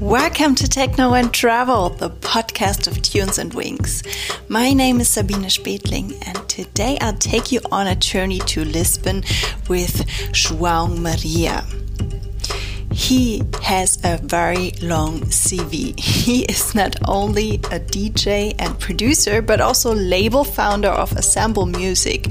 Welcome to Techno and Travel, the podcast of Tunes and Wings. My name is Sabine Spetling, and today I'll take you on a journey to Lisbon with João Maria. He has a very long CV. He is not only a DJ and producer, but also label founder of Assemble Music,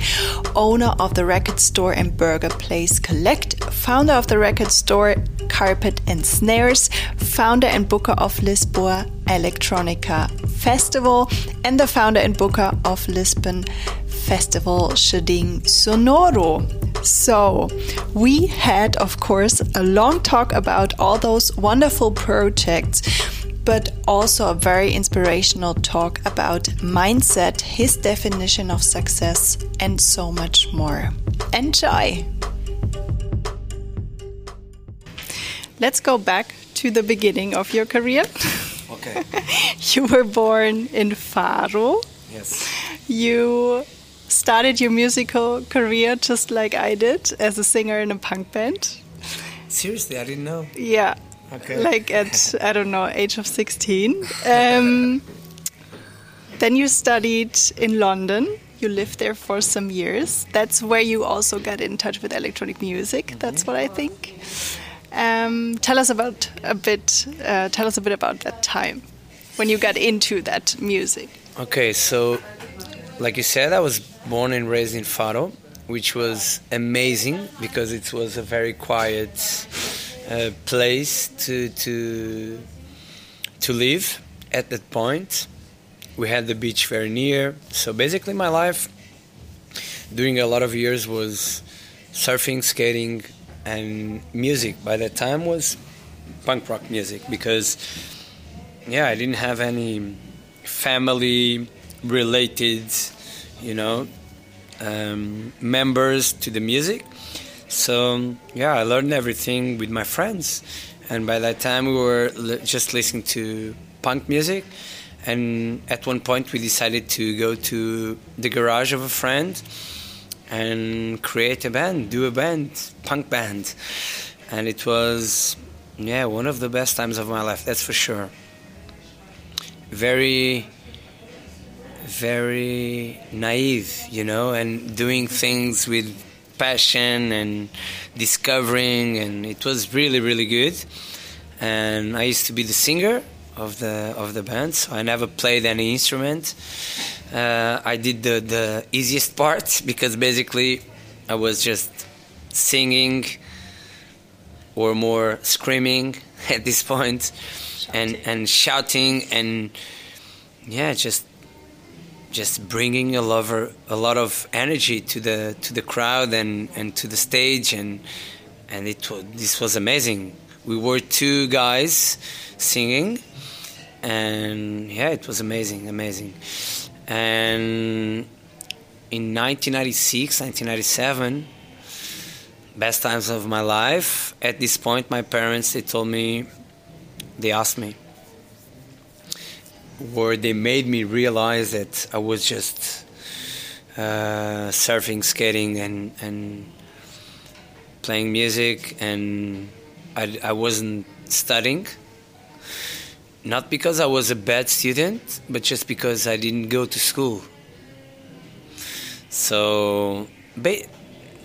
owner of the record store and burger place Collect, founder of the record store Carpet and Snares, founder and booker of Lisboa Electronica Festival, and the founder and booker of Lisbon Festival Jardim Sonoro. So, we had, of course, a long talk about all those wonderful projects, but also a very inspirational talk about mindset, his definition of success, and so much more. Enjoy! Let's go back to the beginning of your career. Okay. you were born in Faro. Yes. You started your musical career just like I did as a singer in a punk band. Seriously, I didn't know. Yeah. Okay. Like at, I don't know, age of 16. Um, then you studied in London. You lived there for some years. That's where you also got in touch with electronic music. That's what I think. Um, tell us about a bit. Uh, tell us a bit about that time when you got into that music. Okay, so like you said, I was born and raised in Faro, which was amazing because it was a very quiet uh, place to to to live at that point. We had the beach very near, so basically my life during a lot of years was surfing, skating, and music. By that time was punk rock music because yeah, I didn't have any family related, you know, um, members to the music. So yeah, I learned everything with my friends, and by that time we were li- just listening to punk music. And at one point, we decided to go to the garage of a friend and create a band, do a band, punk band, and it was yeah one of the best times of my life. That's for sure. Very very naive, you know, and doing things with passion and discovering, and it was really, really good. And I used to be the singer of the of the band, so I never played any instrument. Uh, I did the the easiest part because basically I was just singing or more screaming at this point and and shouting and yeah just just bringing a lover a lot of energy to the to the crowd and and to the stage and and it this was amazing. We were two guys singing and yeah it was amazing amazing and in 1996 1997 best times of my life at this point my parents they told me they asked me where they made me realize that I was just uh, surfing, skating, and and playing music, and I, I wasn't studying. Not because I was a bad student, but just because I didn't go to school. So,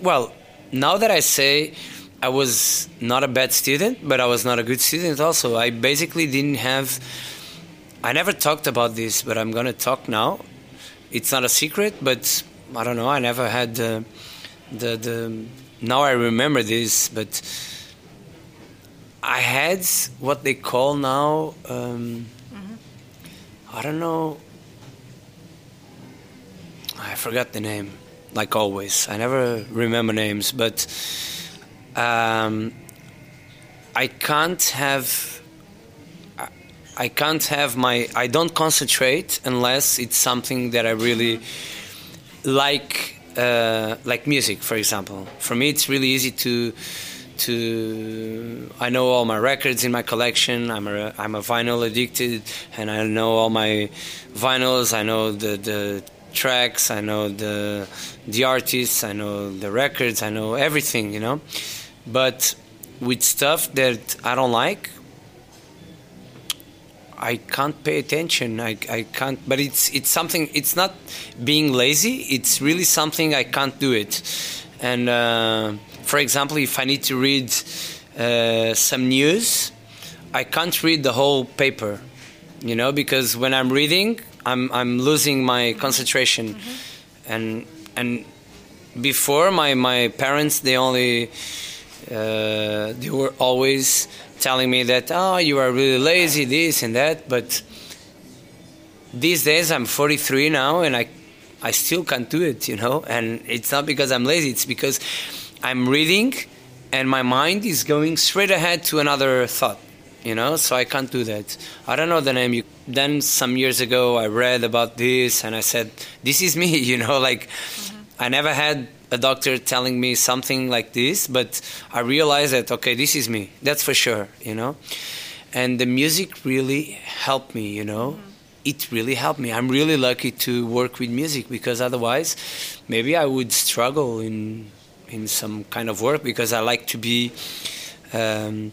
well, now that I say I was not a bad student, but I was not a good student also, I basically didn't have I never talked about this, but I'm gonna talk now. It's not a secret, but I don't know. I never had the the, the now I remember this, but I had what they call now. Um, mm-hmm. I don't know. I forgot the name. Like always, I never remember names, but um, I can't have I can't have my I don't concentrate unless it's something that I really like uh, like music for example for me it's really easy to to I know all my records in my collection I'm a I'm a vinyl addicted and I know all my vinyls I know the the tracks I know the the artists I know the records I know everything you know but with stuff that I don't like I can't pay attention. I, I can't. But it's it's something. It's not being lazy. It's really something I can't do it. And uh, for example, if I need to read uh, some news, I can't read the whole paper. You know, because when I'm reading, I'm I'm losing my concentration, mm-hmm. and and before my my parents they only uh, they were always telling me that oh you are really lazy this and that but these days I'm 43 now and I I still can't do it you know and it's not because I'm lazy it's because I'm reading and my mind is going straight ahead to another thought you know so I can't do that I don't know the name you then some years ago I read about this and I said this is me you know like mm-hmm. I never had a doctor telling me something like this, but I realized that okay, this is me. That's for sure, you know. And the music really helped me, you know. Mm-hmm. It really helped me. I'm really lucky to work with music because otherwise, maybe I would struggle in in some kind of work because I like to be. Um,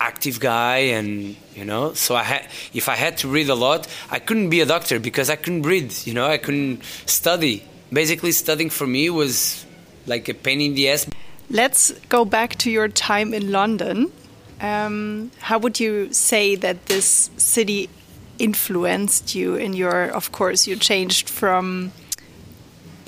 active guy and you know so i had if i had to read a lot i couldn't be a doctor because i couldn't read you know i couldn't study basically studying for me was like a pain in the ass. Let's go back to your time in London. Um, how would you say that this city influenced you in your? Of course, you changed from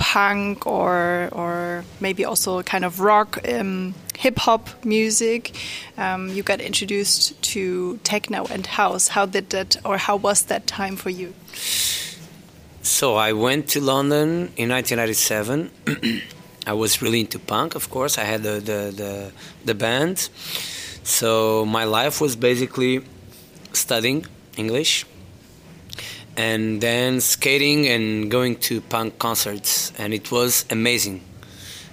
punk or or maybe also kind of rock, um, hip hop music. Um, you got introduced to techno and house. How did that, or how was that time for you? So I went to London in 1997. I was really into punk, of course. I had the, the, the, the band. So my life was basically studying English and then skating and going to punk concerts. And it was amazing.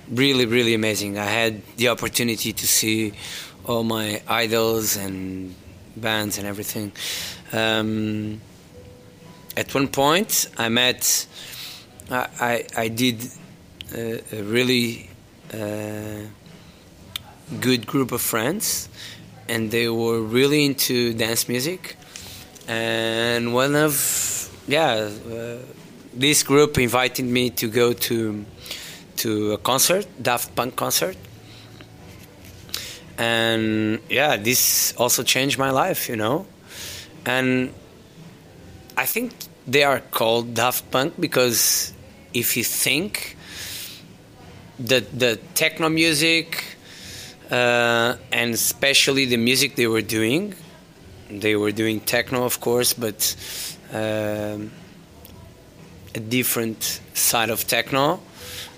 Really, really amazing. I had the opportunity to see all my idols and bands and everything. Um, at one point I met, I, I, I did a, a really uh, good group of friends, and they were really into dance music. And one of, yeah, uh, this group invited me to go to to a concert, Daft Punk concert. And yeah, this also changed my life, you know. And I think they are called Daft Punk because if you think the the techno music uh, and especially the music they were doing, they were doing techno, of course, but um, a different side of techno,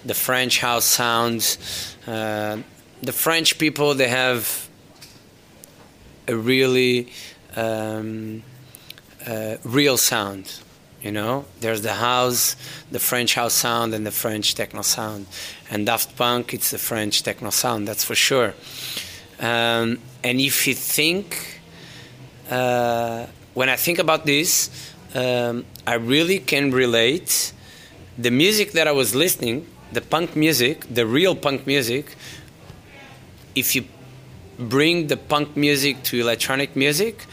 the French house sounds. Uh, the French people they have a really um, uh, real sound. You know, there's the house, the French house sound, and the French techno sound. And Daft Punk, it's the French techno sound, that's for sure. Um, and if you think, uh, when I think about this, um, I really can relate the music that I was listening, the punk music, the real punk music. If you bring the punk music to electronic music,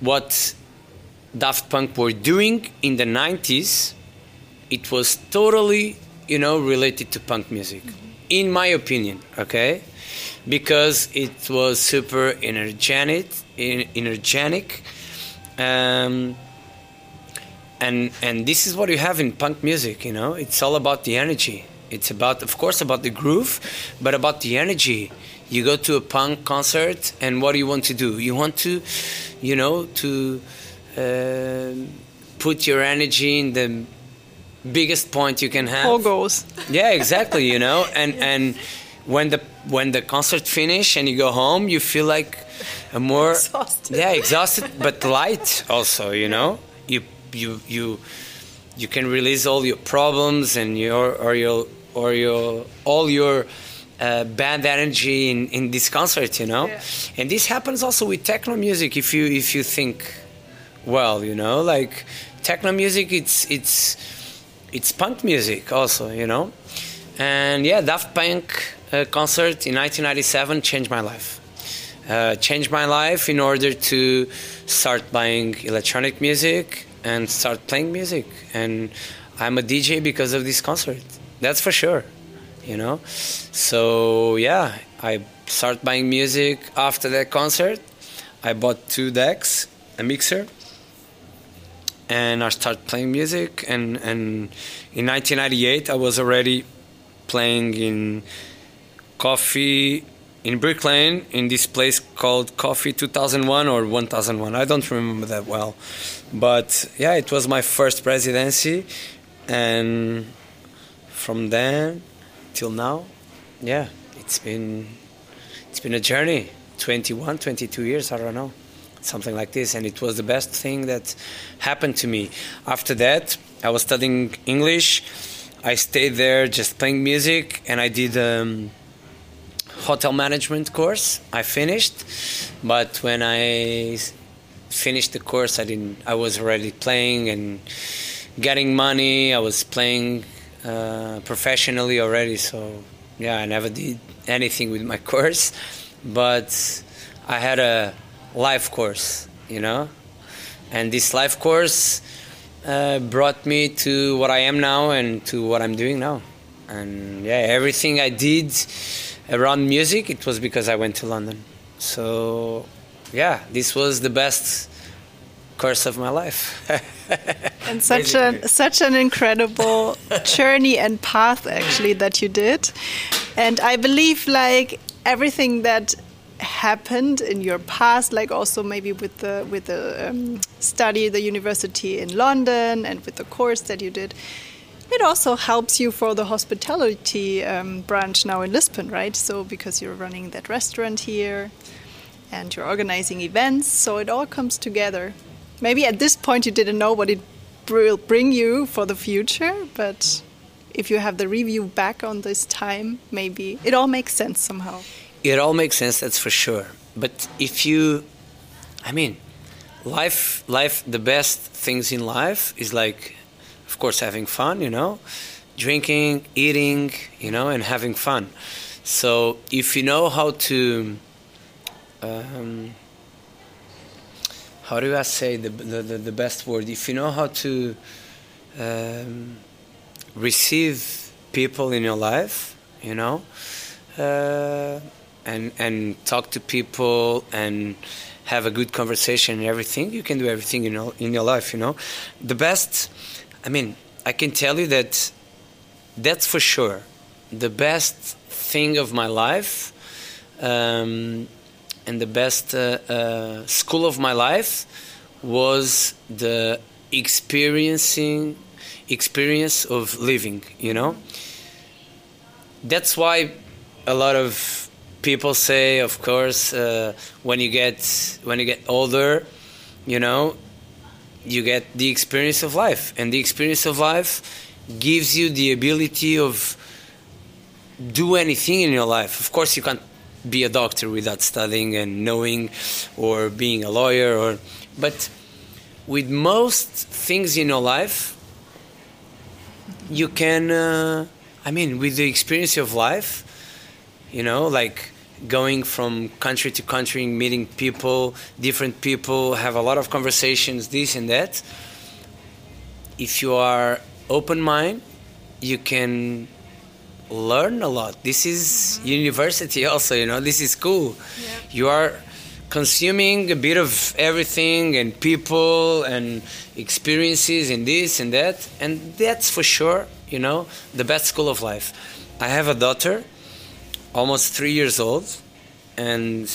what Daft Punk were doing in the 90s, it was totally, you know, related to punk music, in my opinion, okay? Because it was super energetic, energetic, um, and and this is what you have in punk music, you know. It's all about the energy. It's about, of course, about the groove, but about the energy. You go to a punk concert, and what do you want to do? You want to, you know, to uh, put your energy in the biggest point you can have. All goes. Yeah, exactly. You know, and and when the when the concert finish and you go home, you feel like a more exhausted. yeah exhausted but light also. You know, you you you you can release all your problems and your or your or your all your uh, bad energy in, in this concert, you know, yeah. and this happens also with techno music. If you if you think well, you know, like techno music. It's it's it's punk music also, you know, and yeah, Daft Punk uh, concert in 1997 changed my life. uh, changed my life in order to start buying electronic music and start playing music. And I'm a DJ because of this concert. That's for sure. You know, so yeah, I start buying music after that concert. I bought two decks, a mixer, and I start playing music. And, and in 1998, I was already playing in Coffee in Brick Lane in this place called Coffee 2001 or 1001. I don't remember that well, but yeah, it was my first presidency. and from then till now, yeah, it's been it's been a journey. 21, 22 years, I don't know, something like this, and it was the best thing that happened to me. After that, I was studying English. I stayed there just playing music, and I did. Um, hotel management course. I finished, but when I finished the course, I didn't. I was already playing and getting money. I was playing uh, professionally already, so yeah, I never did anything with my course, but I had a life course, you know, and this life course uh, brought me to what I am now and to what I'm doing now, and yeah, everything I did around music, it was because I went to London. So, yeah, this was the best course of my life. and such an such an incredible journey and path actually that you did. And I believe like everything that happened in your past, like also maybe with the with the um, study, the university in London, and with the course that you did it also helps you for the hospitality um, branch now in Lisbon, right? So because you're running that restaurant here and you're organizing events, so it all comes together. Maybe at this point you didn't know what it will bring you for the future, but if you have the review back on this time, maybe it all makes sense somehow. It all makes sense, that's for sure. But if you, I mean, life, life, the best things in life is like of course, having fun, you know, drinking, eating, you know, and having fun. So if you know how to, um, how do I say the, the, the, best word? If you know how to um, receive people in your life, you know, uh, and and talk to people and have a good conversation and everything, you can do everything in your, in your life, you know. The best I mean, I can tell you that that's for sure. The best thing of my life um, and the best uh, uh, school of my life was the experiencing experience of living you know? That's why a lot of people say of course uh, when you get when you get older you know you get the experience of life. And the experience of life gives you the ability of do anything in your life. Of course you can't be a doctor without studying and knowing or being a lawyer or but with most things in your life you can uh, i mean with the experience of life you know like going from country to country, meeting people, different people, have a lot of conversations, this and that. If you are open mind, you can learn a lot. This is mm-hmm. university also, you know, this is cool. Yeah. You are consuming a bit of everything and people and experiences and this and that and that's for sure, you know, the best school of life. I have a daughter almost three years old, and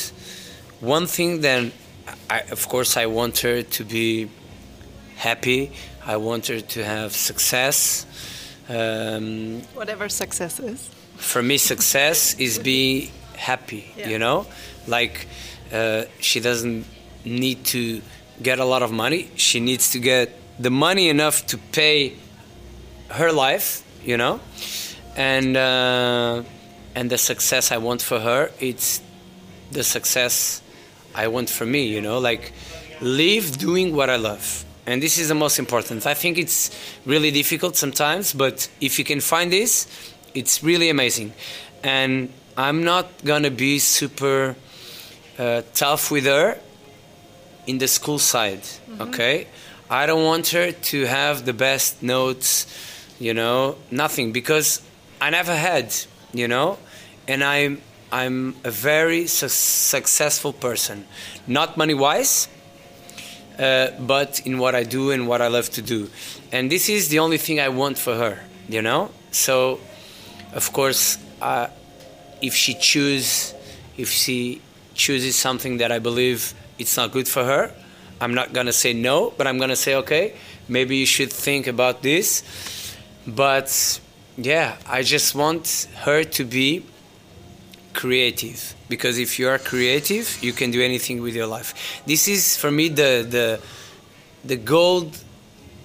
one thing that, I, of course, I want her to be happy. I want her to have success. Um, Whatever success is. For me, success is be happy. Yeah. You know, like uh, she doesn't need to get a lot of money. She needs to get the money enough to pay her life. You know, and. Uh, and the success I want for her, it's the success I want for me, you know, like live doing what I love. And this is the most important. I think it's really difficult sometimes, but if you can find this, it's really amazing. And I'm not gonna be super uh, tough with her in the school side. Mm-hmm. Okay, I don't want her to have the best notes, you know, nothing because I never had, you know, and I'm I'm a very su- successful person, not money wise, uh, but in what I do and what I love to do, and this is the only thing I want for her, you know. So, of course, uh, if she choose, if she chooses something that I believe it's not good for her, I'm not gonna say no, but I'm gonna say okay, maybe you should think about this. But yeah, I just want her to be creative because if you are creative, you can do anything with your life. This is for me the the the gold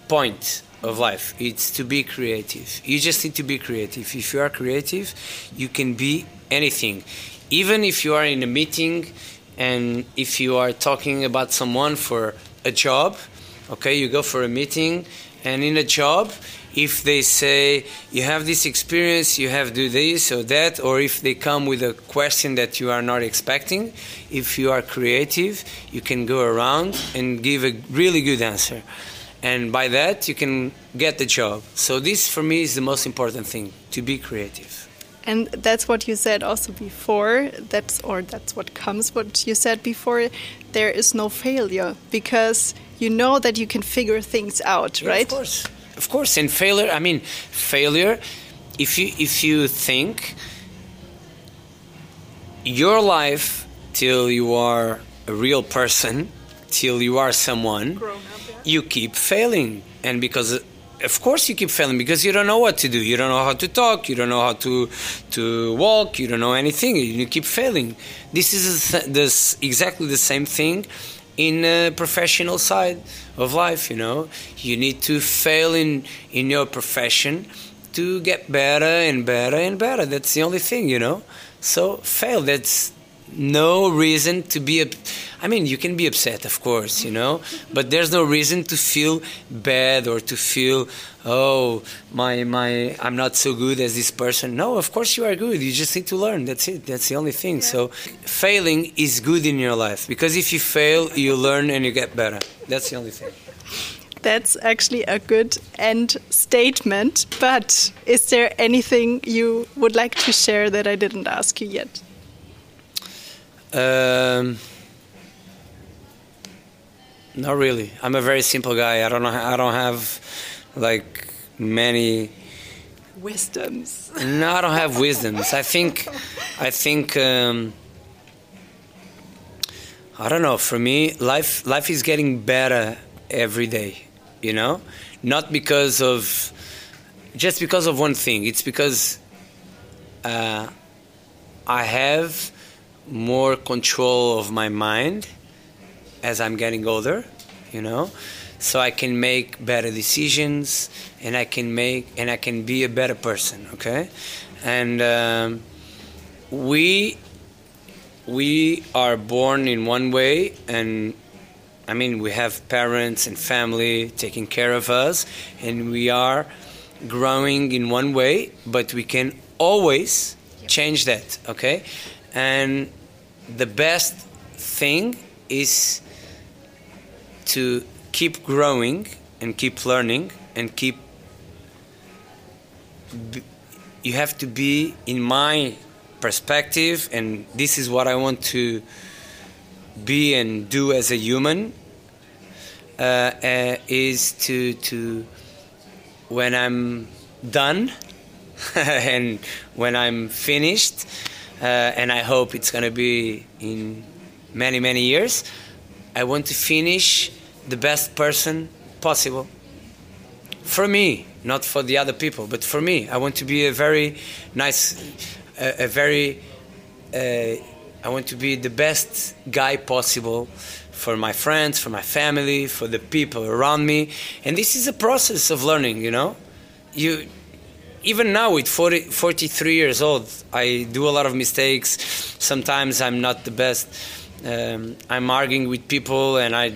point of life. It's to be creative. You just need to be creative. If you are creative, you can be anything. Even if you are in a meeting and if you are talking about someone for a job, okay, you go for a meeting and in a job, if they say you have this experience, you have to do this or that, or if they come with a question that you are not expecting, if you are creative, you can go around and give a really good answer. And by that, you can get the job. So, this for me is the most important thing to be creative. And that's what you said also before. That's or that's what comes. What you said before. There is no failure because you know that you can figure things out, yeah, right? Of course, of course. And failure. I mean, failure. If you if you think your life till you are a real person, till you are someone, up, yeah. you keep failing, and because of course you keep failing because you don't know what to do you don't know how to talk you don't know how to to walk you don't know anything you keep failing this is this exactly the same thing in a professional side of life you know you need to fail in in your profession to get better and better and better that's the only thing you know so fail that's no reason to be. I mean, you can be upset, of course, you know, but there's no reason to feel bad or to feel, oh, my my, I'm not so good as this person. No, of course you are good. You just need to learn. That's it. That's the only thing. Yeah. So, failing is good in your life because if you fail, you learn and you get better. That's the only thing. That's actually a good end statement. But is there anything you would like to share that I didn't ask you yet? Um, not really. I'm a very simple guy. I don't know. I don't have like many wisdoms. No, I don't have wisdoms. I think. I think. Um, I don't know. For me, life life is getting better every day. You know, not because of just because of one thing. It's because uh, I have more control of my mind as I'm getting older, you know, so I can make better decisions and I can make and I can be a better person, okay? And um, we we are born in one way and I mean we have parents and family taking care of us and we are growing in one way, but we can always change that, okay? And the best thing is to keep growing and keep learning and keep. You have to be, in my perspective, and this is what I want to be and do as a human. Uh, uh, is to to when I'm done and when I'm finished, uh, and I hope it's to be in many, many years. I want to finish the best person possible for me, not for the other people, but for me. I want to be a very nice, a, a very, uh, I want to be the best guy possible for my friends, for my family, for the people around me. And this is a process of learning, you know. You even now with 40, 43 years old i do a lot of mistakes sometimes i'm not the best um, i'm arguing with people and i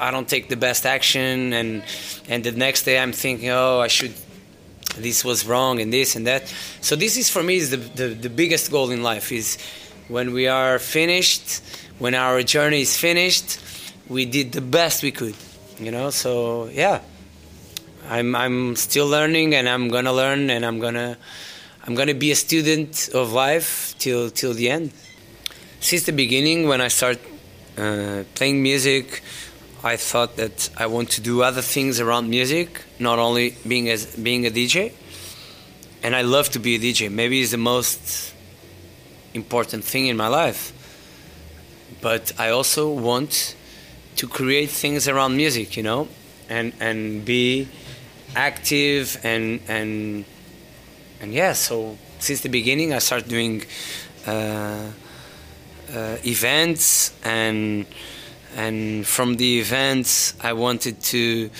i don't take the best action and and the next day i'm thinking oh i should this was wrong and this and that so this is for me is the, the, the biggest goal in life is when we are finished, when our journey is finished, we did the best we could. You know, so yeah, I'm I'm still learning, and I'm gonna learn, and I'm gonna I'm gonna be a student of life till till the end. Since the beginning, when I start uh, playing music, I thought that I want to do other things around music, not only being as being a DJ. And I love to be a DJ. Maybe it's the most important thing in my life. But I also want to create things around music, you know, and and be active and and and yeah. So since the beginning, I started doing uh, uh, events and and from the events I wanted to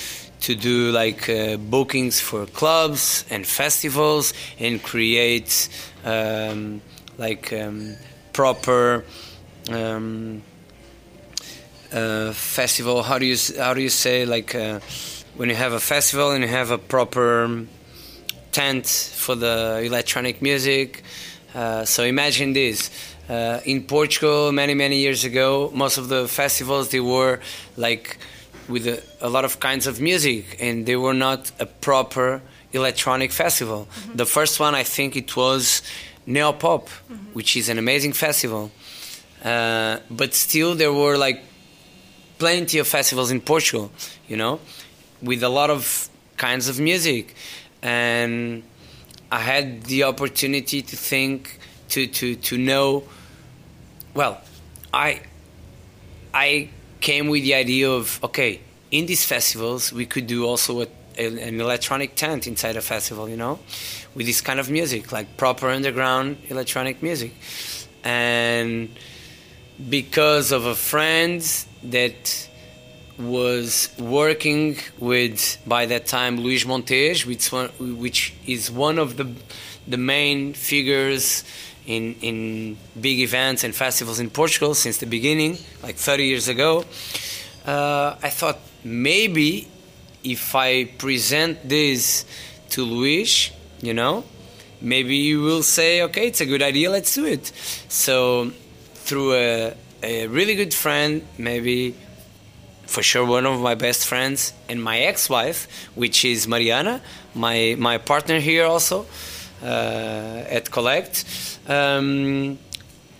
to do like uh, bookings for clubs and festivals and create um, like um, proper um, uh, festival. How do you how do you say like uh, when you have a festival and you have a proper tent for the electronic music? Uh, so imagine this uh, in Portugal, many many years ago, most of the festivals they were like with a, a lot of kinds of music, and they were not a proper electronic festival. Mm-hmm. The first one, I think, it was Neopop, mm-hmm. which is an amazing festival. Uh, but still, there were like plenty of festivals in Portugal, you know, with a lot of kinds of music, and I had the opportunity to think to to to know. Well, I I came with the idea of okay, in these festivals we could do also a, an electronic tent inside a festival, you know, with this kind of music, like proper underground electronic music, and because of a friend that was working with by that time Luis Montez, which which is one of the the main figures in in big events and festivals in Portugal since the beginning, like 30 years ago. Uh, I thought maybe if I present this to Luis, you know, maybe he will say, okay, it's a good idea, let's do it. So through a, a really good friend, maybe for sure one of my best friends, and my ex-wife, which is Mariana, my my partner here also at Collect. Um,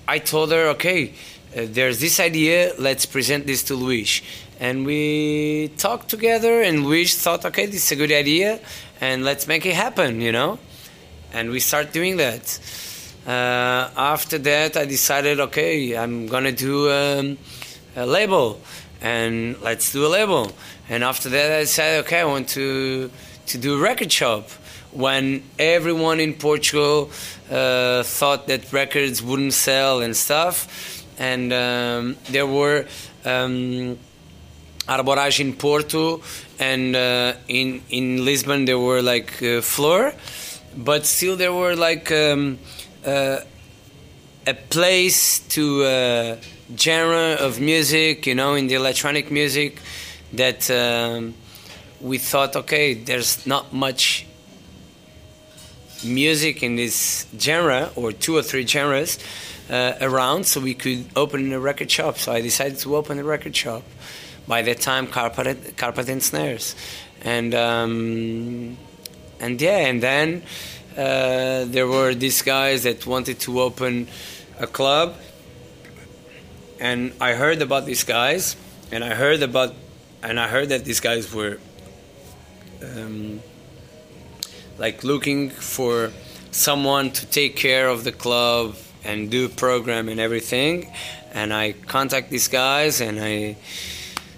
I told her, okay, uh, there's this idea, let's present this to Luis. And we talked together, and Luis thought, okay, this is a good idea, and let's make it happen, you know? And we start doing that. Uh, after that, I decided, okay, I'm gonna do um, a label, and let's do a label. And after that, I said, okay, I want to to do a record shop when everyone in Portugal uh, thought that records wouldn't sell and stuff, and um, there were um, Arborage in Porto and uh, in in Lisbon there were like uh, Flur, but still there were like um, uh, a place to uh, genre of music, you know, in the electronic music that um, we thought, okay, there's not much music in this genre or two or three genres uh, around, so we could open a record shop. So I decided to open a record shop. By that time, carpet, carpet and snares, and um, and yeah, and then uh, there were these guys that wanted to open a club, and I heard about these guys, and I heard about, and I heard that these guys were. Um, like looking for someone to take care of the club and do program and everything. And i contact these guys and i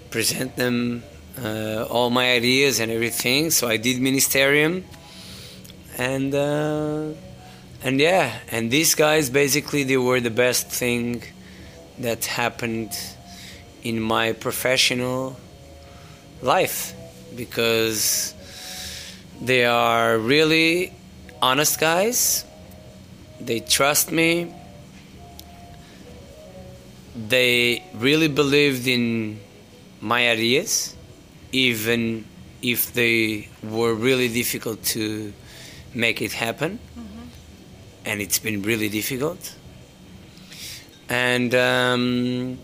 present them uh, all my ideas and everything. So i did ministerium. And uh, and yeah and these guys basically they were the best thing that happened in my professional life. Because they are really honest guys. They trust me. They really believed in my ideas, even if they were really difficult to make it happen. Mm-hmm. And it's been really difficult. and um,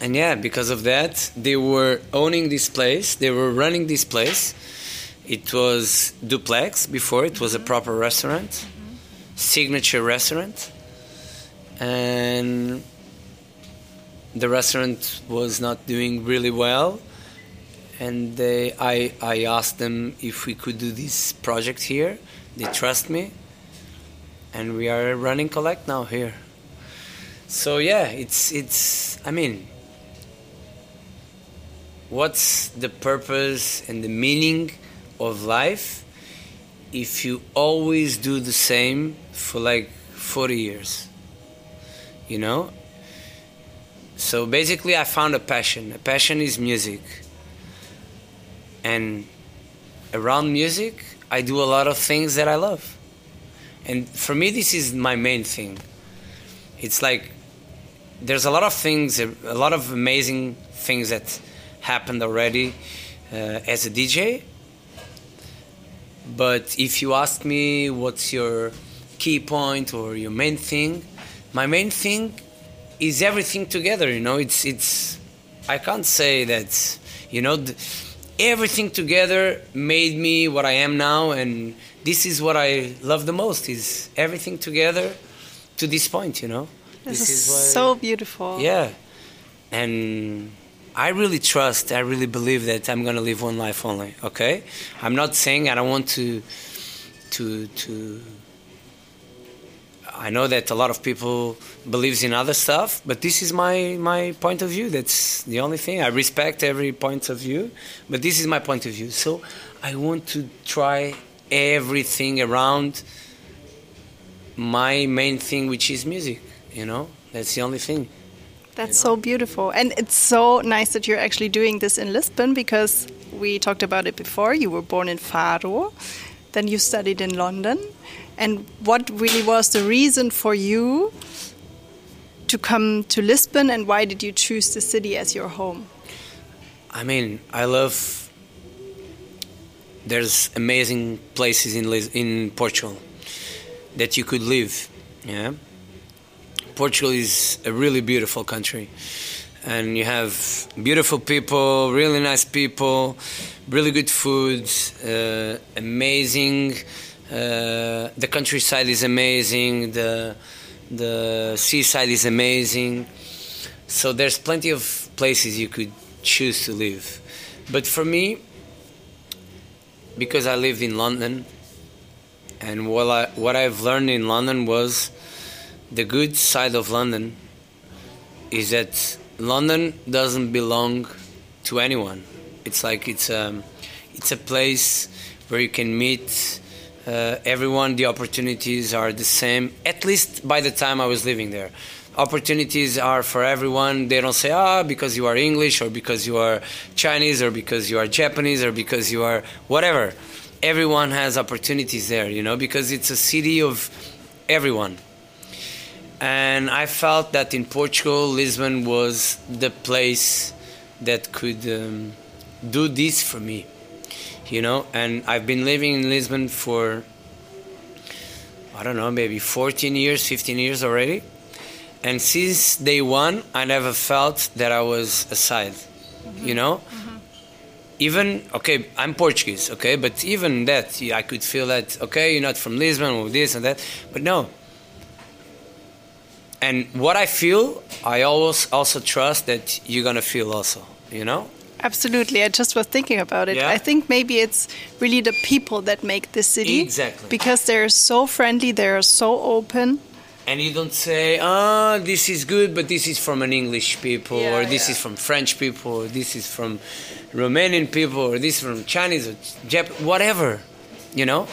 and yeah, because of that, they were owning this place. They were running this place. It was duplex before. It was a proper restaurant, mm-hmm. signature restaurant, and the restaurant was not doing really well. And they, I, I asked them if we could do this project here. They trust me, and we are running collect now here. So yeah, it's it's. I mean, what's the purpose and the meaning of life if you always do the same for like 40 years? You know? So basically, I found a passion. A passion is music. And around music, I do a lot of things that I love. And for me, this is my main thing. It's like there's a lot of things, a lot of amazing things that happened already uh, as a DJ. But if you ask me what's your key point or your main thing, my main thing is everything together. You know, it's it's. I can't say that. You know, everything together made me what I am now, and this is what I love the most. Is everything together to this point. You know, this, this is, is so beautiful. Yeah, and I really trust, I really believe that I'm gonna live one life only. Okay, I'm not saying I don't want to, to, to. I know that a lot of people believes in other stuff, but this is my my point of view. That's the only thing. I respect every point of view, but this is my point of view. So I want to try everything around my main thing, which is music. You know, that's the only thing. That's you know? so beautiful. And it's so nice that you're actually doing this in Lisbon because we talked about it before. You were born in Faro, then you studied in London. And what really was the reason for you to come to Lisbon and why did you choose the city as your home? I mean, I love there's amazing places in in Portugal that you could live. Yeah. Portugal is a really beautiful country. And you have beautiful people, really nice people, really good food, uh, amazing. Uh, the countryside is amazing. The the seaside is amazing. So there's plenty of places you could choose to live. But for me, because I lived in London, and what I what I've learned in London was the good side of London is that London doesn't belong to anyone. It's like it's a, um, it's a place where you can meet uh, everyone. The opportunities are the same. At least by the time I was living there, opportunities are for everyone. They don't say ah because you are English or because you are Chinese or because you are Japanese or because you are whatever. Everyone has opportunities there, you know, because it's a city of everyone and I felt that in Portugal, Lisbon was the place that could um, do this for me, you know. And I've been living in Lisbon for I don't know, maybe 14 years, 15 years already. And since day one, I never felt that I was aside, mm-hmm. you know. Mm-hmm. Even okay, I'm Portuguese, okay, but even that, I could feel that okay, you're not from Lisbon or this and that, but no, and what I feel, I always also trust that you're gonna feel also. You know. Absolutely. I just was thinking about it. Yeah. I think maybe it's really the people that make this city. Exactly. Because they're so friendly, they're so open. And you don't say, oh, this is good, but this is from an English people, yeah, or this yeah. is from French people, or this is from Romanian people, or this is from Chinese or Japanese, whatever, you know?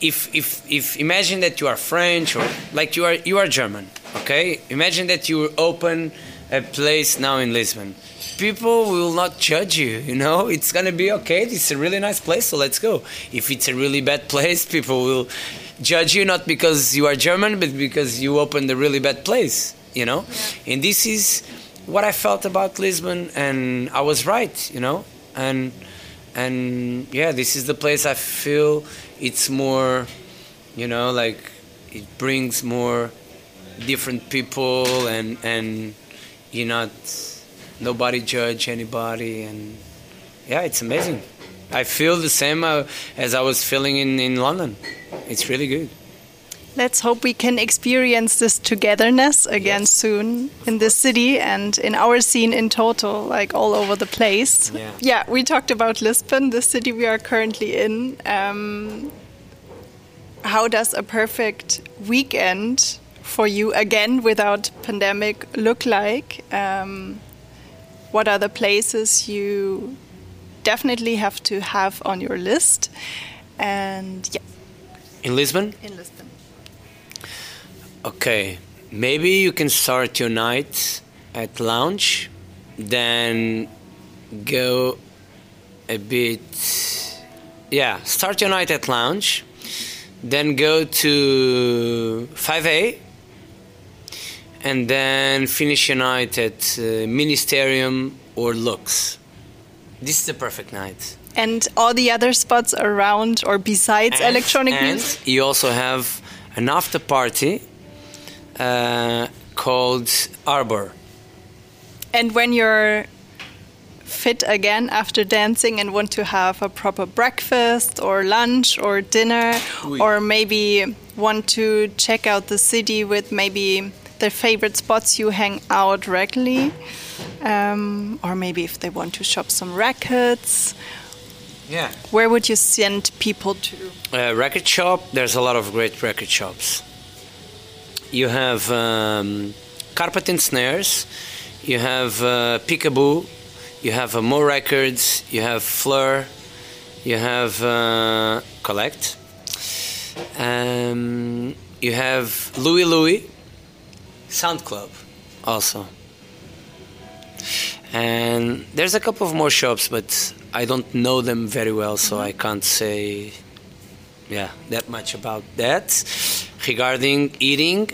If if if imagine that you are French or like you are you are German, okay? Imagine that you open a place now in Lisbon. People will not judge you, you know. It's gonna be okay. It's a really nice place, so let's go. If it's a really bad place, people will judge you not because you are German, but because you opened a really bad place, you know. Yeah. And this is what I felt about Lisbon, and I was right, you know. And and yeah, this is the place I feel it's more, you know, like it brings more different people and and you not nobody judge anybody. And yeah it's amazing. I feel the same uh, as i was feeling in in london. It's really good Let's hope we can experience this togetherness again yes. soon in this city and in our scene in total, like all over the place. Yeah, yeah we talked about Lisbon, the city we are currently in. Um, how does a perfect weekend for you again without pandemic look like? Um, what are the places you definitely have to have on your list? And yeah. In Lisbon? In Lisbon. Okay, maybe you can start your night at lounge, then go a bit. Yeah, start your night at lounge, then go to 5A, and then finish your night at uh, Ministerium or Lux. This is the perfect night. And all the other spots around or besides and, electronic and music? You also have an after party uh, called Arbor. And when you're fit again after dancing and want to have a proper breakfast or lunch or dinner, Oui. or maybe want to check out the city with maybe their favorite spots you hang out regularly, um, or maybe if they want to shop some records. Yeah. Where would you send people to? Uh, record shop. There's a lot of great record shops. You have um, Carpet and Snares. You have uh, Peekaboo. You have uh, More Records. You have Flur. You have uh, Collect. Um, you have Louie Louie. Sound Club, also. And there's a couple of more shops, but I don't know them very well, so I can't say, yeah, that much about that. Regarding eating,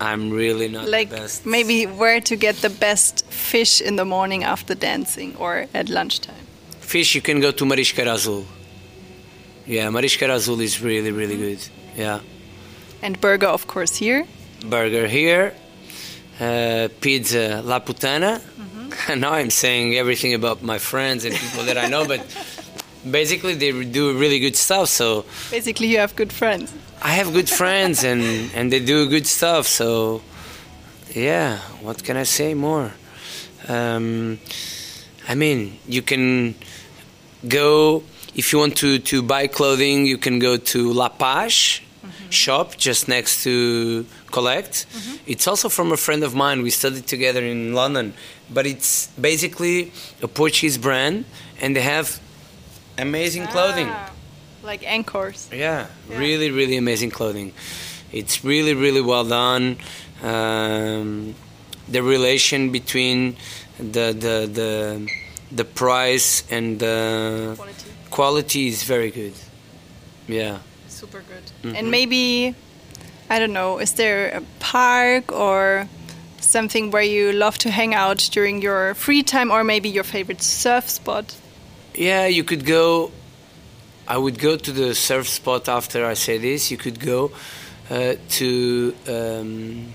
I'm really not Like the best. maybe where to get the best fish in the morning after dancing or at lunchtime. Fish, you can go to Marisqueira Azul. Yeah, Marisqueira Azul is really, really good. Yeah. And burger, of course, here. Burger here. Uh, pizza La Putana. now I'm saying everything about my friends and people that I know, but basically they do really good stuff. So Basically, you have good friends. I have good friends and and they do good stuff. So yeah, what can I say more? Um, I mean, you can go if you want to to buy clothing. You can go to La Paz shop just next to Collect. It's also from a friend of mine. We studied together in London, but it's basically a Portuguese brand, and they have amazing clothing. Ah, like anchors. Yeah, Yeah. really, really amazing clothing. It's really, really well done. Um, the relation between the the the the price and the Quality. quality is very good. Yeah. Super good. Mm-hmm. And maybe, I don't know, is there a park or something where you love to hang out during your free time or maybe your favorite surf spot? Yeah, you could go. I would go to the surf spot after I say this. You could go uh, to um,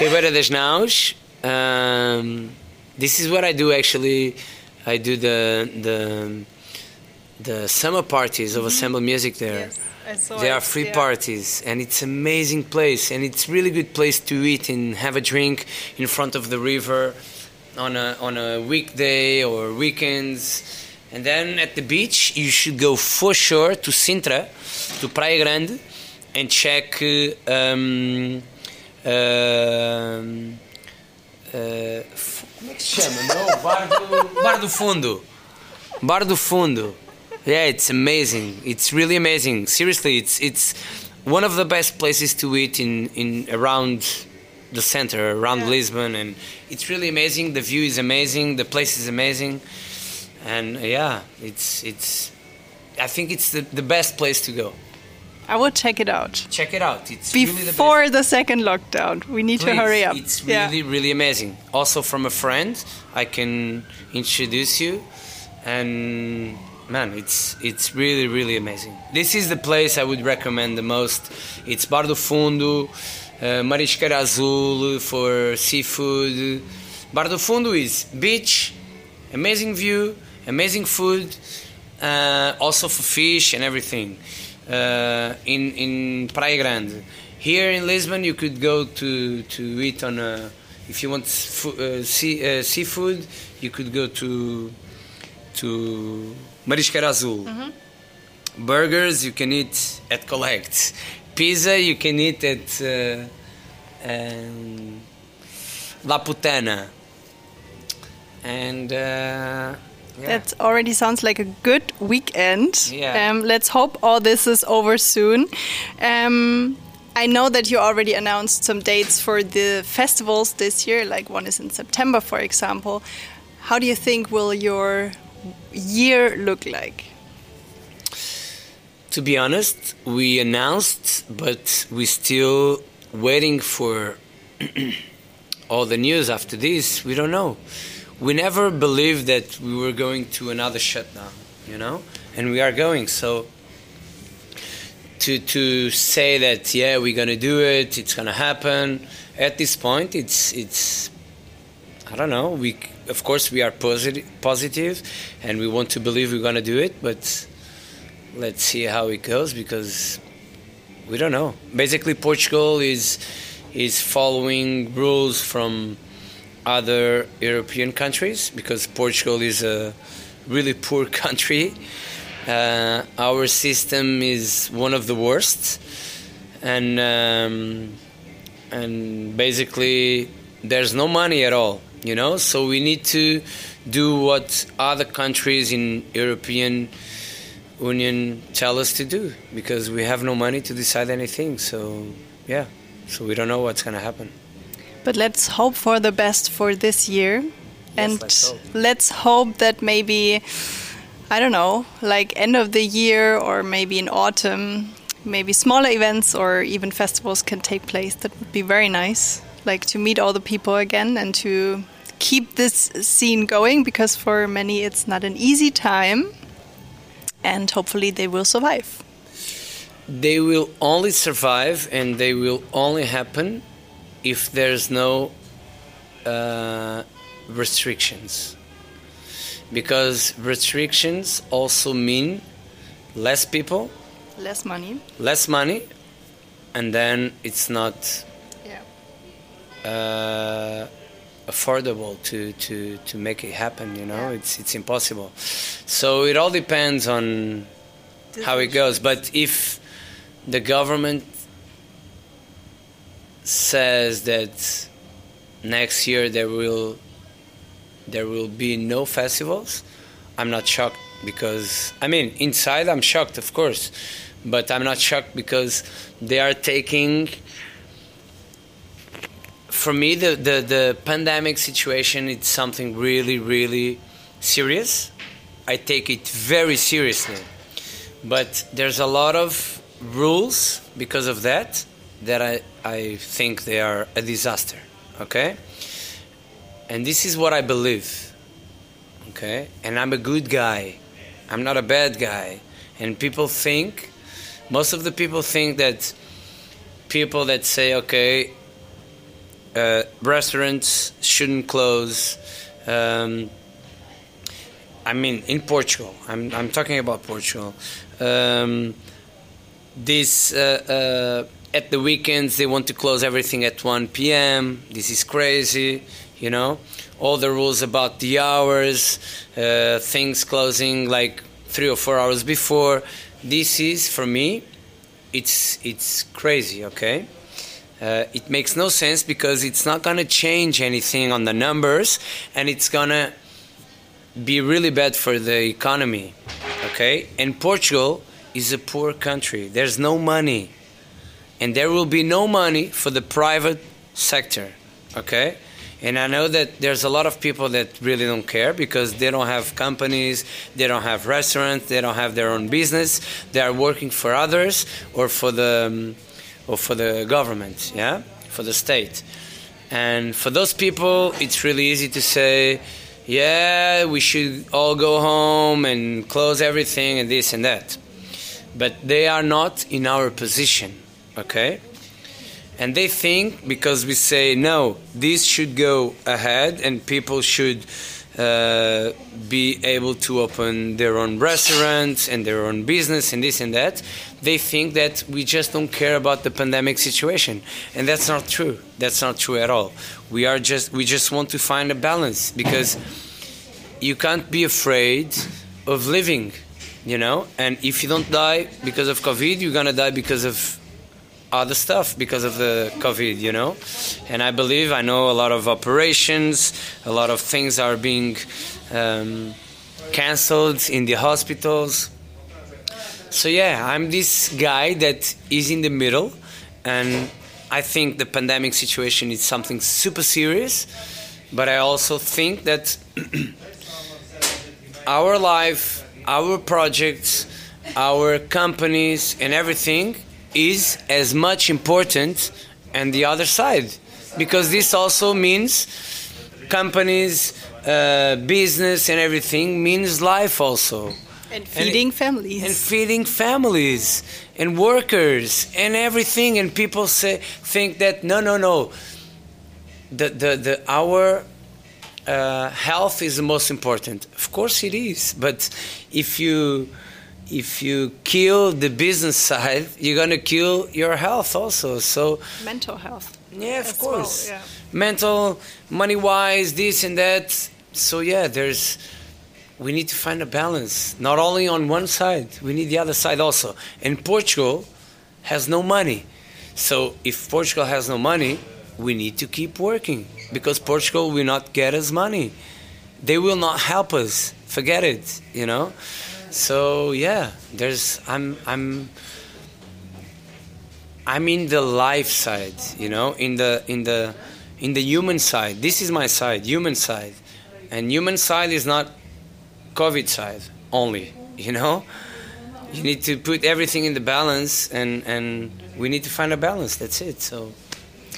Ribeira das Naus. Um, this is what I do actually. I do the the the summer parties of Assemble Music there. I saw They are free parties, and it's amazing place, and it's really good place to eat and have a drink in front of the river on a on a weekday or weekends. And then at the beach, you should go for sure to Sintra, to Praia Grande, and check. uh, Um, um, uh, f- como é que se chama? Não, Bar do, Bar do Fundo. Bar do Fundo. Yeah, it's amazing. It's really amazing. Seriously, it's it's one of the best places to eat in in around the center, around Yeah. Lisbon, and it's really amazing. The view is amazing. The place is amazing, and yeah, it's it's. I think it's the, the best place to go. I will check it out. Check it out. It's really the best. Before the second lockdown, we need to hurry up. It's Yeah. really, really amazing. Also, from a friend, I can introduce you, and man, it's it's really, really amazing. This is the place I would recommend the most. It's Bar do Fundo. uh, Marisqueira Azul for seafood. Bar do Fundo is beach, amazing view, amazing food, uh, also for fish and everything. Uh, in in Praia Grande, here in Lisbon, you could go to to eat on a. If you want uh, sea, uh, seafood, you could go to to Marisqueira Azul. Mm-hmm. Burgers you can eat at Collect. Pizza you can eat at uh, um, La Putana. And uh, yeah. That already sounds like a good weekend. Yeah. Um, let's hope all this is over soon. Um, I know that you already announced some dates for the festivals this year, like one is in September, for example. How do you think will your year look like? To be honest, we announced, but we're still waiting for all the news after this. We don't know. We never believed that we were going to another shutdown, you know, and we are going. So to to say that yeah we're gonna do it, it's gonna happen. At this point, it's it's I don't know. We of course we are positive, positive, and we want to believe we're gonna do it, but let's see how it goes because we don't know. Basically, Portugal is is following rules from other European countries because Portugal is a really poor country. Uh, our system is one of the worst, and um, and basically there's no money at all, you know. So we need to do what other countries in European Union tell us to do because we have no money to decide anything. So yeah, so we don't know what's gonna happen. But let's hope for the best for this year, and let's hope. let's hope that maybe I don't know, like end of the year or maybe in autumn, maybe smaller events or even festivals can take place. That would be very nice, like to meet all the people again and to keep this scene going because for many it's not an easy time, and hopefully they will survive. They will only survive and they will only happen if there's no uh, restrictions. Because restrictions also mean less people, Less money. less money, and then it's not Yeah. uh, affordable to, to, to make it happen. You know, it's it's impossible. So it all depends on how it goes. But if the government says that next year there will there will be no festivals, I'm not shocked because I mean inside I'm shocked of course, but I'm not shocked because they are taking for me the, the, the pandemic situation it's something really really serious. I take it very seriously. But there's a lot of rules because of that that I, I think they are a disaster. Okay? And this is what I believe. Okay? And I'm a good guy. I'm not a bad guy. And people think, most of the people think that people that say, okay, uh, restaurants shouldn't close. Um, I mean, in Portugal, I'm, I'm talking about Portugal. Um, this uh, uh, at the weekends they want to close everything at 1 p.m. This is crazy, you know. All the rules about the hours, uh, things closing like three or four hours before. This is for me, it's it's crazy. Okay. Uh, it makes no sense because it's not to change anything on the numbers and it's to be really bad for the economy. Okay? And Portugal is a poor country. There's no money. And there will be no money for the private sector. Okay? And I know that there's a lot of people that really don't care because they don't have companies, they don't have restaurants, they don't have their own business. They are working for others or for the um, or for the government, yeah, for the state. And for those people, it's really easy to say, yeah, we should all go home and close everything and this and that. But they are not in our position, okay? And they think because we say no, this should go ahead and people should uh, be able to open their own restaurants and their own business and this and that. They think that we just don't care about the pandemic situation, and that's not true. That's not true at all. We are just we just want to find a balance because you can't be afraid of living, you know. And if you don't die because of COVID, you're gonna die because of other stuff because of the COVID, you know. And I believe I know a lot of operations, a lot of things are being um, cancelled in the hospitals. So yeah, I'm this guy that is in the middle, and I think the pandemic situation is something super serious. But I also think that our life, our projects, our companies, and everything is as much important and the other side. Because this also means companies uh, business and everything means life also. And feeding and, families. and feeding families and workers and everything. And people say think that no no no. The the, the our uh, health is the most important. Of course it is. But if you if you kill the business side, you're gonna kill your health also. So mental health. Yeah, of course. Well, yeah. Mental, money wise, this and that. So yeah, there's. We need to find a balance. Not only on one side, we need the other side also. And Portugal has no money. So if Portugal has no money, we need to keep working because Portugal will not get us money. They will not help us. Forget it, you know. So yeah, there's I'm I'm I'm in the life side, you know, in the in the in the human side. This is my side, human side, and human side is not COVID side only, you know. You need to put everything in the balance, and and we need to find a balance. That's it. So,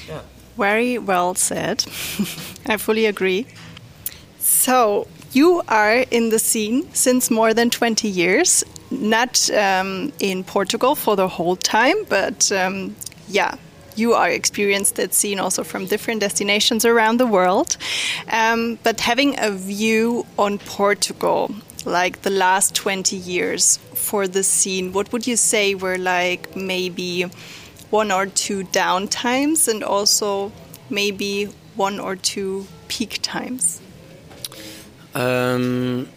yeah. Very well said. I fully agree. So, you are in the scene since more than 20 years, not um, in Portugal for the whole time, but um, yeah, you are experienced that scene also from different destinations around the world. Um, but having a view on Portugal, like the last 20 years for the scene, what would you say were like maybe one or two down times and also maybe one or two peak times? Um,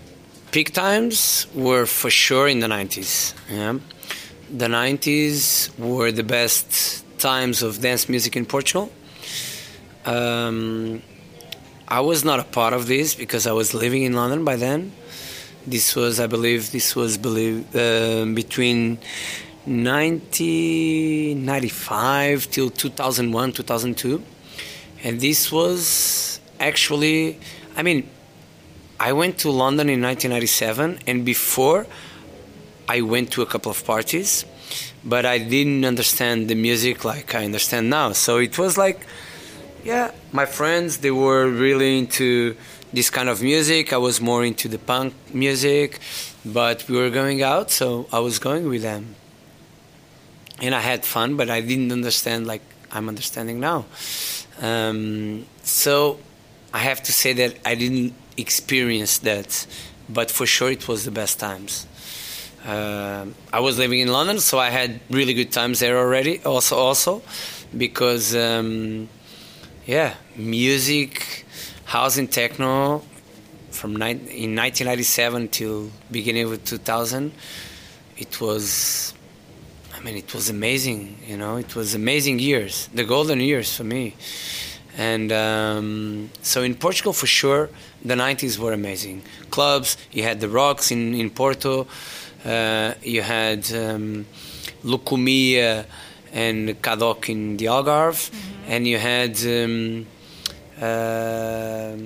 peak times were for sure in the 90s. Yeah. The 90s were the best times of dance music in Portugal. Um, I was not a part of this because I was living in London by then. This was, I believe, this was believe, uh, between 1995 till 2001, 2002. And this was actually, I mean, I went to London in 1997, and before I went to a couple of parties, but I didn't understand the music like I understand now. So it was like, yeah, my friends they were really into this kind of music. I was more into the punk music, but we were going out, so I was going with them, and I had fun. But I didn't understand like I'm understanding now. Um, so I have to say that I didn't experienced that, but for sure it was the best times. Uh, I was living in London, so I had really good times there already. Also, also because um, yeah, music, house and techno from ni- in 1997 till beginning of 2000, it was. I mean, it was amazing. You know, it was amazing years, the golden years for me. And um, so in Portugal, for sure, the 90s were amazing. Clubs, you had the Rocks in, in Porto, uh, you had um, Locomia and Kadoc in the Algarve, mm-hmm. and you had um, uh,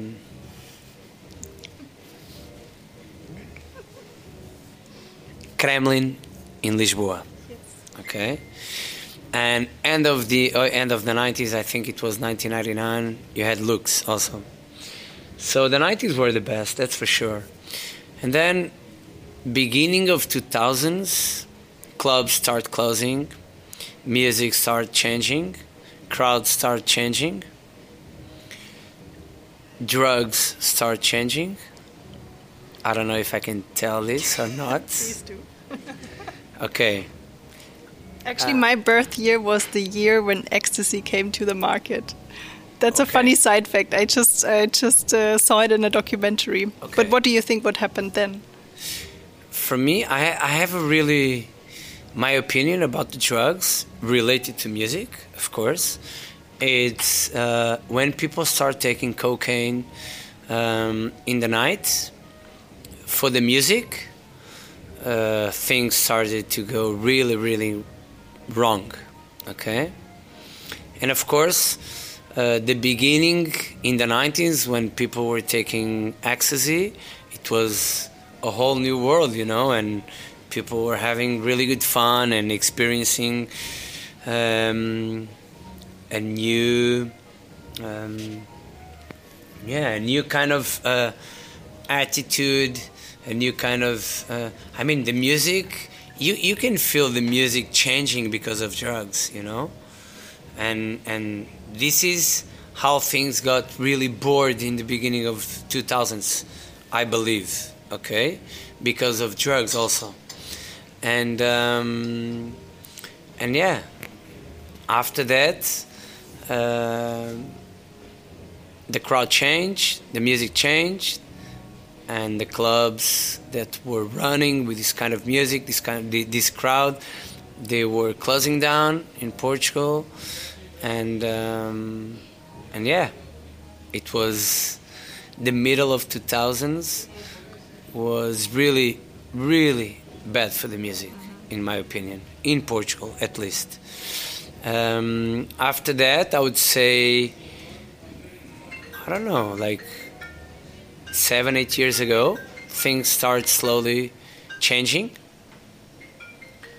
Kremlin in Lisboa. Yes. Okay and end of the uh, end of the 90s i think it was 1999 you had Lux also so the 90s were the best that's for sure and then beginning of 2000s clubs start closing music start changing crowds start changing, drugs start changing. I don't know if I can tell this or not. Please do. Okay. Actually, Uh, my birth year was the year when ecstasy came to the market. That's a funny side fact. I just I just uh, saw it in a documentary. Okay. But what do you think what happened then? For me, I, I have a really my opinion about the drugs related to music, of course. It's uh, when people start taking cocaine um, in the night for the music, uh, things started to go really, really wrong. Okay, and of course, uh, the beginning in the 90s when people were taking ecstasy, it was a whole new world, you know, and people were having really good fun and experiencing um, a new, um, yeah, a new kind of uh, attitude, a new kind of, uh, I mean, the music. You, you can feel the music changing because of drugs, you know, and and this is how things got really bored in the beginning of 2000s, I believe. Okay, because of drugs also, and um, and yeah, after that, uh, the crowd changed, the music changed, and the clubs that were running with this kind of music, this kind of this crowd, they were closing down in Portugal, and um, and yeah, it was the middle of 2000s was really really bad for the music, in my opinion, in Portugal at least. Um, after that, I would say, I don't know, like seven, eight years ago, things started slowly changing.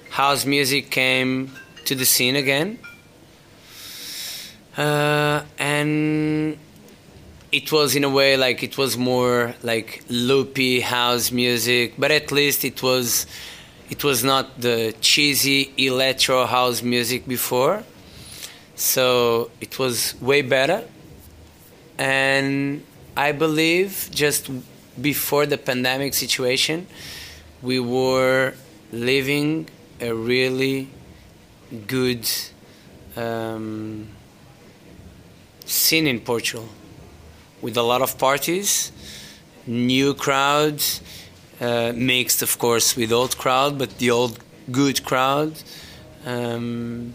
House music came to the scene again. Uh, and it was in a way like it was more like loopy house music, but at least it was it was not the cheesy electro house music before. So it was way better. And I believe just before the pandemic situation, we were living a really good um, scene in Portugal with a lot of parties, new crowds, uh, mixed of course with old crowd, but the old good crowd. Um,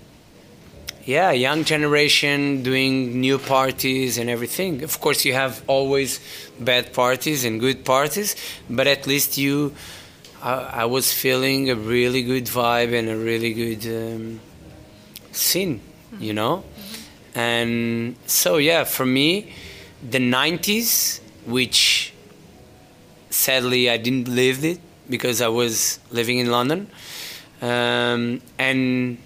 yeah, young generation doing new parties and everything. Of course, you have always bad parties and good parties, but at least you, I, I was feeling a really good vibe and a really good um, scene, you know. And so, yeah, for me, the 90s, which sadly I didn't live it because I was living in London, um, and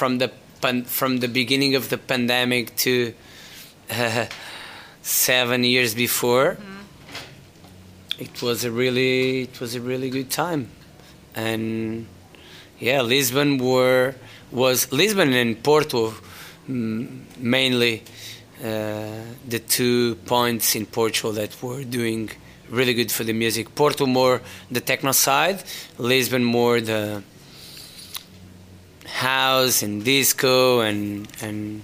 from the pan- from the beginning of the pandemic to uh, seven years before, it was a really it was a really good time, and yeah, Lisbon were was Lisbon and Porto mm, mainly uh, the two points in Portugal that were doing really good for the music. Porto more the techno side, Lisbon more the house and disco and and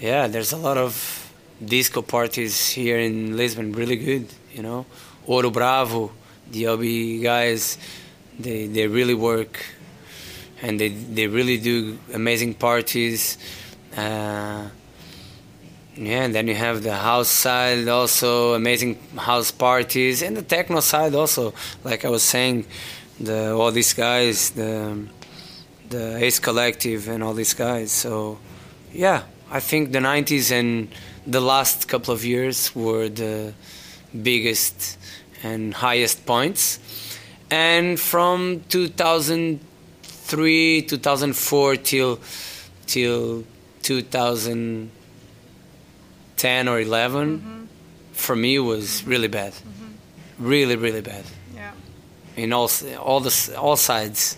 yeah, there's a lot of disco parties here in Lisbon, really good, you know. Oro Bravo, the OB guys, they they really work and they they really do amazing parties. Uh, yeah, and then you have the house side also, amazing house parties, and the techno side also. Like I was saying, the all these guys, the the Ace Collective, and all these guys. So, yeah, I think the '90s and the last couple of years were the biggest and highest points. And from 2003, 2004 till till 2010 or 11, mm-hmm. for me was mm-hmm. really bad, mm-hmm. really really bad Yeah. in all all the all sides.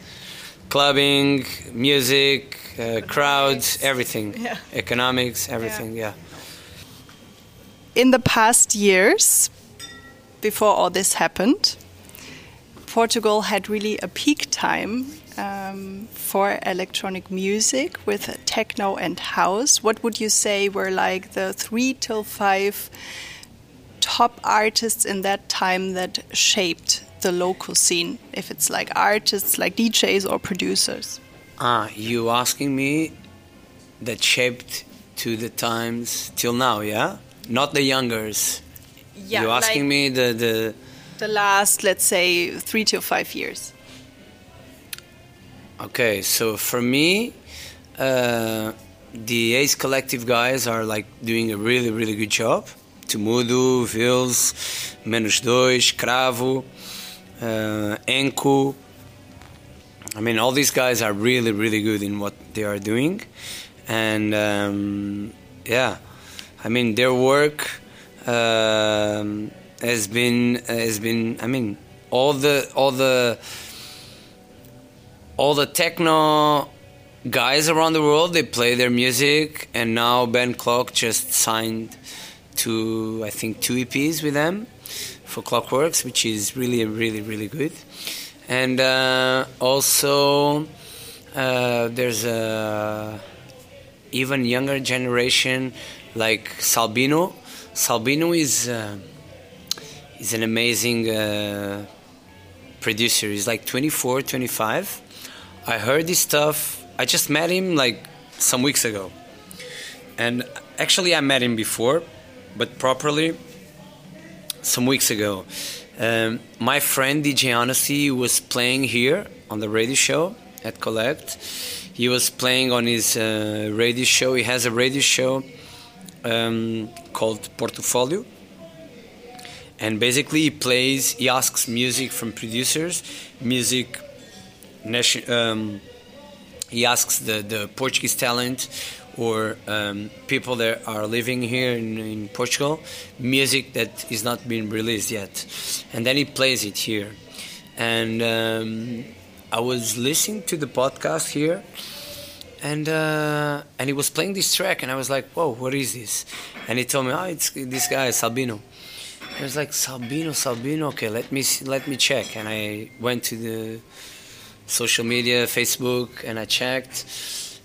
Clubbing, music, uh, crowds, everything, Yeah. economics, everything. Yeah. In the past years, before all this happened, Portugal had really a peak time um, for electronic music with techno and house. What would you say were like the three till five top artists in that time that shaped the local scene? If it's like artists, like DJs or producers? Ah, you asking me that shaped to the times till now, yeah? Not the youngers. you asking me the the the last, let's say, three to five years. Okay, so for me, uh, the Ace Collective guys are like doing a really, really good job. Temudo, Vils, Menos Dois, Cravo, uh, Enku. I mean, all these guys are really, really good in what they are doing, and um, yeah, I mean their work um, has been has been. I mean, all the all the all the techno guys around the world they play their music and now Ben Klock just signed to i think two eps with them for Klockworks which is really really really good and uh, also uh, there's a even younger generation like salbino salbino is uh, is an amazing uh, producer he's like 24 25 I heard this stuff. I just met him like some weeks ago. And actually, I met him before, but properly some weeks ago. Um, my friend DJ Honesty was playing here on the radio show at Collect. He was playing on his uh, radio show. He has a radio show um, called Portfolio. And basically, he plays, he asks music from producers, music nation, um, he asks the, the Portuguese talent or um, people that are living here in, in, Portugal music that is not being released yet, and then he plays it here. And um, I was listening to the podcast here, and uh, and he was playing this track, and I was like, "Whoa, what is this?" And he told me, "Oh, it's this guy Salbino." I was like, "Salbino, Salbino, okay, let me let me check." And I went to the social media, Facebook, and I checked,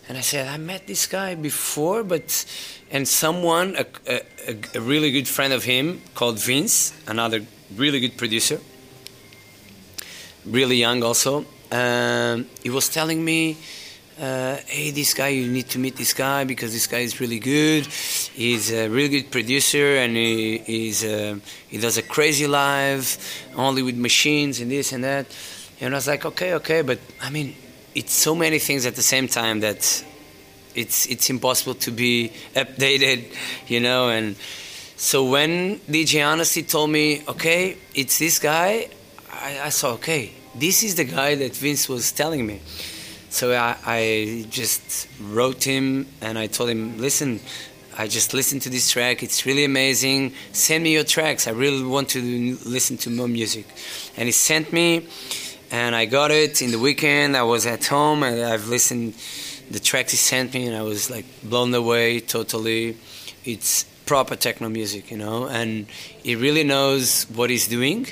and I said I met this guy before, but and someone, a, a, a really good friend of him called Vince, another really good producer, really young also. Um, he was telling me. Uh, hey, this guy, you need to meet this guy because this guy is really good. He's a really good producer and he, uh, he does a crazy live only with machines and this and that. And I was like, okay, okay, but I mean, it's so many things at the same time that it's it's impossible to be updated, you know. And so when DJ Honesty told me, okay, it's this guy, I, I saw, okay, this is the guy that Vince was telling me. So I, I just wrote him and I told him, listen, I just listened to this track. It's really amazing. Send me your tracks. I really want to listen to more music. And he sent me and I got it in the weekend. I was at home and I've listened the tracks he sent me, and I was like blown away totally. It's proper techno music, you know, and he really knows what he's doing,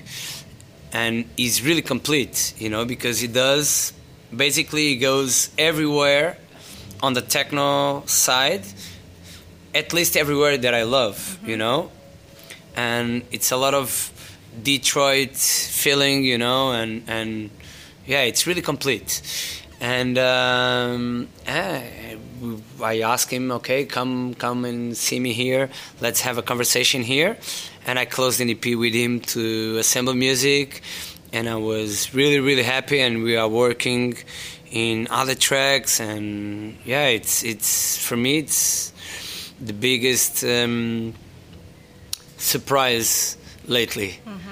and he's really complete, you know, because he does basically he goes everywhere on the techno side, at least everywhere that I love, mm-hmm. you know, and it's a lot of Detroit feeling, you know, and and yeah, it's really complete. And um, I asked him, okay, come come and see me here. Let's have a conversation here. And I closed an EP with him to assemble music, and I was really really happy. And we are working in other tracks, and yeah, it's it's for me it's the biggest um, surprise lately. Mm-hmm.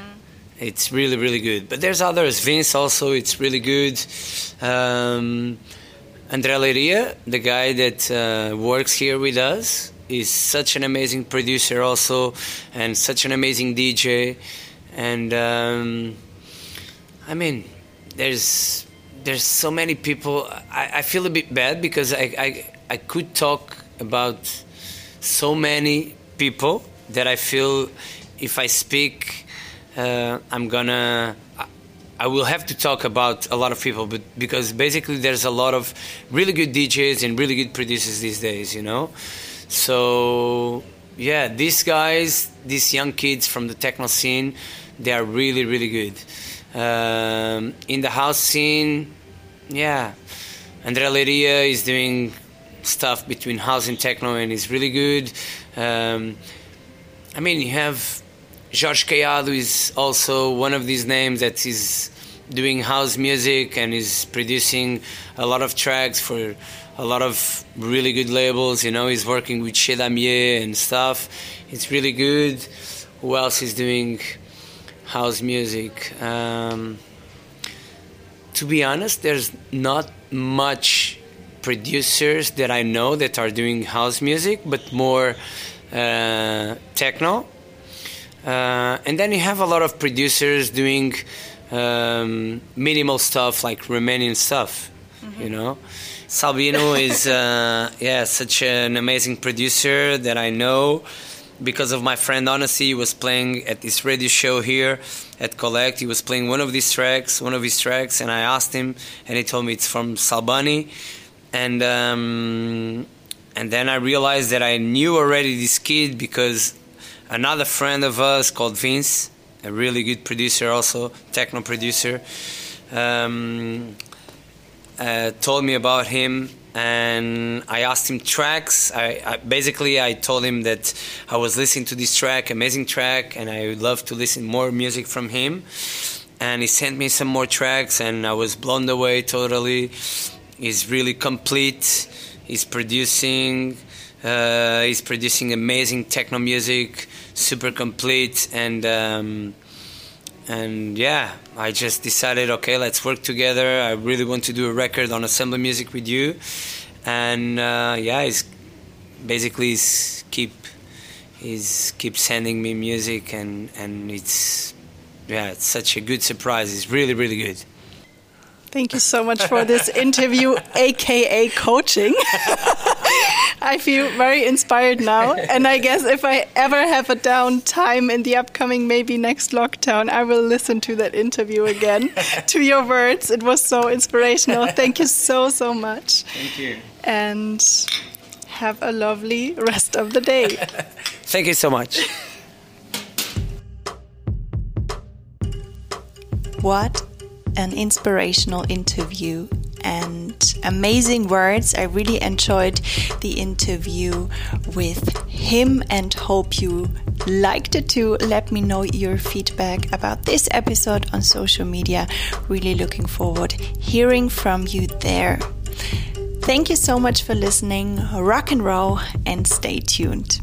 It's really, really good. But there's others. Vince also, it's really good. Um, André Leiria, the guy that uh, works here with us, is such an amazing producer also, and such an amazing DJ. And um, I mean, there's there's so many people. I, I feel a bit bad because I, I I could talk about so many people that I feel if I speak, uh, I'm gonna. I will have to talk about a lot of people, but because basically there's a lot of really good DJs and really good producers these days, you know. So yeah, these guys, these young kids from the techno scene, they are really really good. Um, in the house scene, yeah, André Leiria is doing stuff between house and techno and is really good. Um, I mean, you have Jorge Caiado is also one of these names that is doing house music and is producing a lot of tracks for a lot of really good labels. You know, he's working with Chez Damier and stuff. It's really good. Who else is doing house music? Um, to be honest, there's not much producers that I know that are doing house music, but more uh, techno. Uh, and then you have a lot of producers doing um, minimal stuff like Romanian stuff, mm-hmm. you know. Salbino is uh, yeah such an amazing producer that I know because of my friend Honesty. He was playing at this radio show here at Collect. He was playing one of these tracks, one of his tracks, and I asked him, and he told me it's from Salbani, and um, and then I realized that I knew already this kid because another friend of us called Vince, a really good producer, also techno producer, um, uh, told me about him. And I asked him tracks. I, I, basically I told him that I was listening to this track, amazing track, and I would love to listen more music from him. And he sent me some more tracks, and I was blown away totally. He's really complete He's producing. Uh, he's producing amazing techno music, super complete, and um, and yeah, I just decided, okay, let's work together. I really want to do a record on assemble music with you, and uh, yeah, he's basically he's keep he's keep sending me music, and and it's yeah, it's such a good surprise. It's really really good. Thank you so much for this interview, aka coaching. I feel very inspired now. And I guess if I ever have a down time in the upcoming, maybe next lockdown, I will listen to that interview again, to your words. It was so inspirational. Thank you so, so much. Thank you. And have a lovely rest of the day. Thank you so much. What an inspirational interview and amazing words. I really enjoyed the interview with him and hope you liked it too. Let me know your feedback about this episode on social media. Really looking forward hearing from you there. Thank you so much for listening. Rock and roll and stay tuned.